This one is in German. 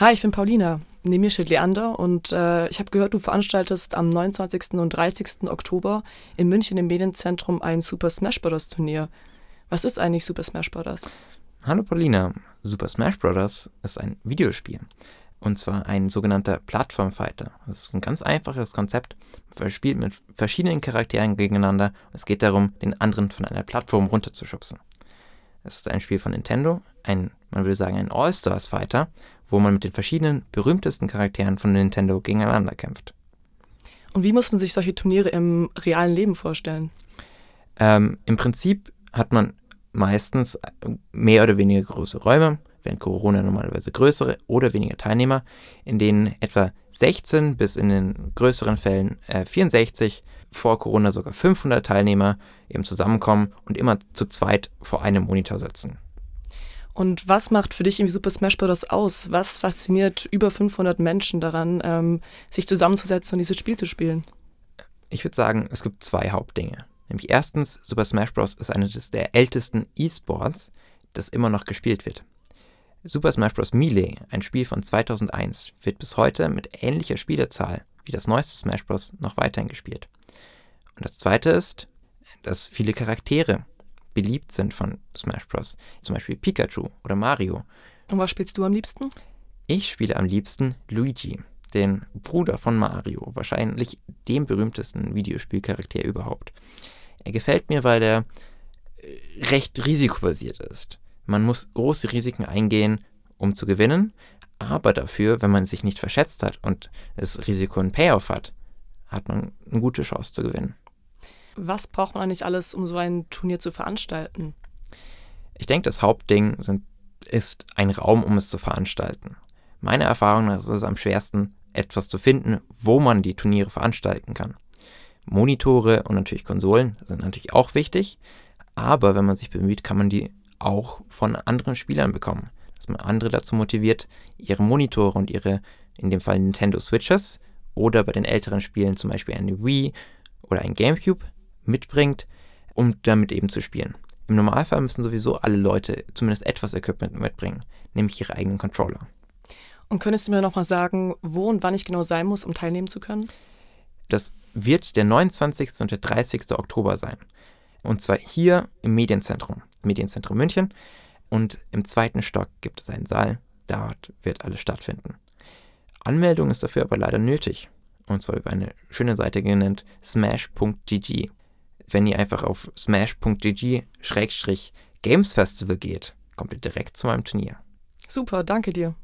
Hi, ich bin Paulina. Neben mir steht Leander und äh, ich habe gehört, du veranstaltest am 29. und 30. Oktober in München im Medienzentrum ein Super Smash Bros. Turnier. Was ist eigentlich Super Smash Bros.? Hallo Paulina, Super Smash Bros. ist ein Videospiel. Und zwar ein sogenannter Plattformfighter. Das ist ein ganz einfaches Konzept. Man spielt mit verschiedenen Charakteren gegeneinander. Es geht darum, den anderen von einer Plattform runterzuschubsen. Es ist ein Spiel von Nintendo, ein, man würde sagen, ein All-Stars-Fighter, wo man mit den verschiedenen berühmtesten Charakteren von Nintendo gegeneinander kämpft. Und wie muss man sich solche Turniere im realen Leben vorstellen? Ähm, Im Prinzip hat man meistens mehr oder weniger große Räume, während Corona normalerweise größere oder weniger Teilnehmer, in denen etwa 16 bis in den größeren Fällen äh, 64, vor Corona sogar 500 Teilnehmer eben zusammenkommen und immer zu zweit vor einem Monitor sitzen. Und was macht für dich irgendwie Super Smash Bros. aus? Was fasziniert über 500 Menschen daran, ähm, sich zusammenzusetzen und dieses Spiel zu spielen? Ich würde sagen, es gibt zwei Hauptdinge. Nämlich erstens, Super Smash Bros. ist eines der ältesten E-Sports, das immer noch gespielt wird. Super Smash Bros. Melee, ein Spiel von 2001, wird bis heute mit ähnlicher Spielerzahl wie das neueste Smash Bros. noch weiterhin gespielt. Und das zweite ist, dass viele Charaktere beliebt sind von Smash Bros. Zum Beispiel Pikachu oder Mario. Und was spielst du am liebsten? Ich spiele am liebsten Luigi, den Bruder von Mario, wahrscheinlich dem berühmtesten Videospielcharakter überhaupt. Er gefällt mir, weil er äh, recht risikobasiert ist. Man muss große Risiken eingehen, um zu gewinnen, aber dafür, wenn man sich nicht verschätzt hat und das Risiko einen Payoff hat, hat man eine gute Chance zu gewinnen. Was braucht man eigentlich alles, um so ein Turnier zu veranstalten? Ich denke, das Hauptding sind, ist ein Raum, um es zu veranstalten. Meine Erfahrung nach ist es am schwersten, etwas zu finden, wo man die Turniere veranstalten kann. Monitore und natürlich Konsolen sind natürlich auch wichtig, aber wenn man sich bemüht, kann man die auch von anderen Spielern bekommen. Dass man andere dazu motiviert, ihre Monitore und ihre, in dem Fall Nintendo Switches oder bei den älteren Spielen zum Beispiel eine Wii oder ein GameCube mitbringt, um damit eben zu spielen. Im Normalfall müssen sowieso alle Leute zumindest etwas Equipment mitbringen, nämlich ihre eigenen Controller. Und könntest du mir nochmal sagen, wo und wann ich genau sein muss, um teilnehmen zu können? Das wird der 29. und der 30. Oktober sein. Und zwar hier im Medienzentrum, Medienzentrum München. Und im zweiten Stock gibt es einen Saal. Dort wird alles stattfinden. Anmeldung ist dafür aber leider nötig. Und zwar über eine schöne Seite genannt smash.gg wenn ihr einfach auf smash.gg-games festival geht, kommt ihr direkt zu meinem Turnier. Super, danke dir.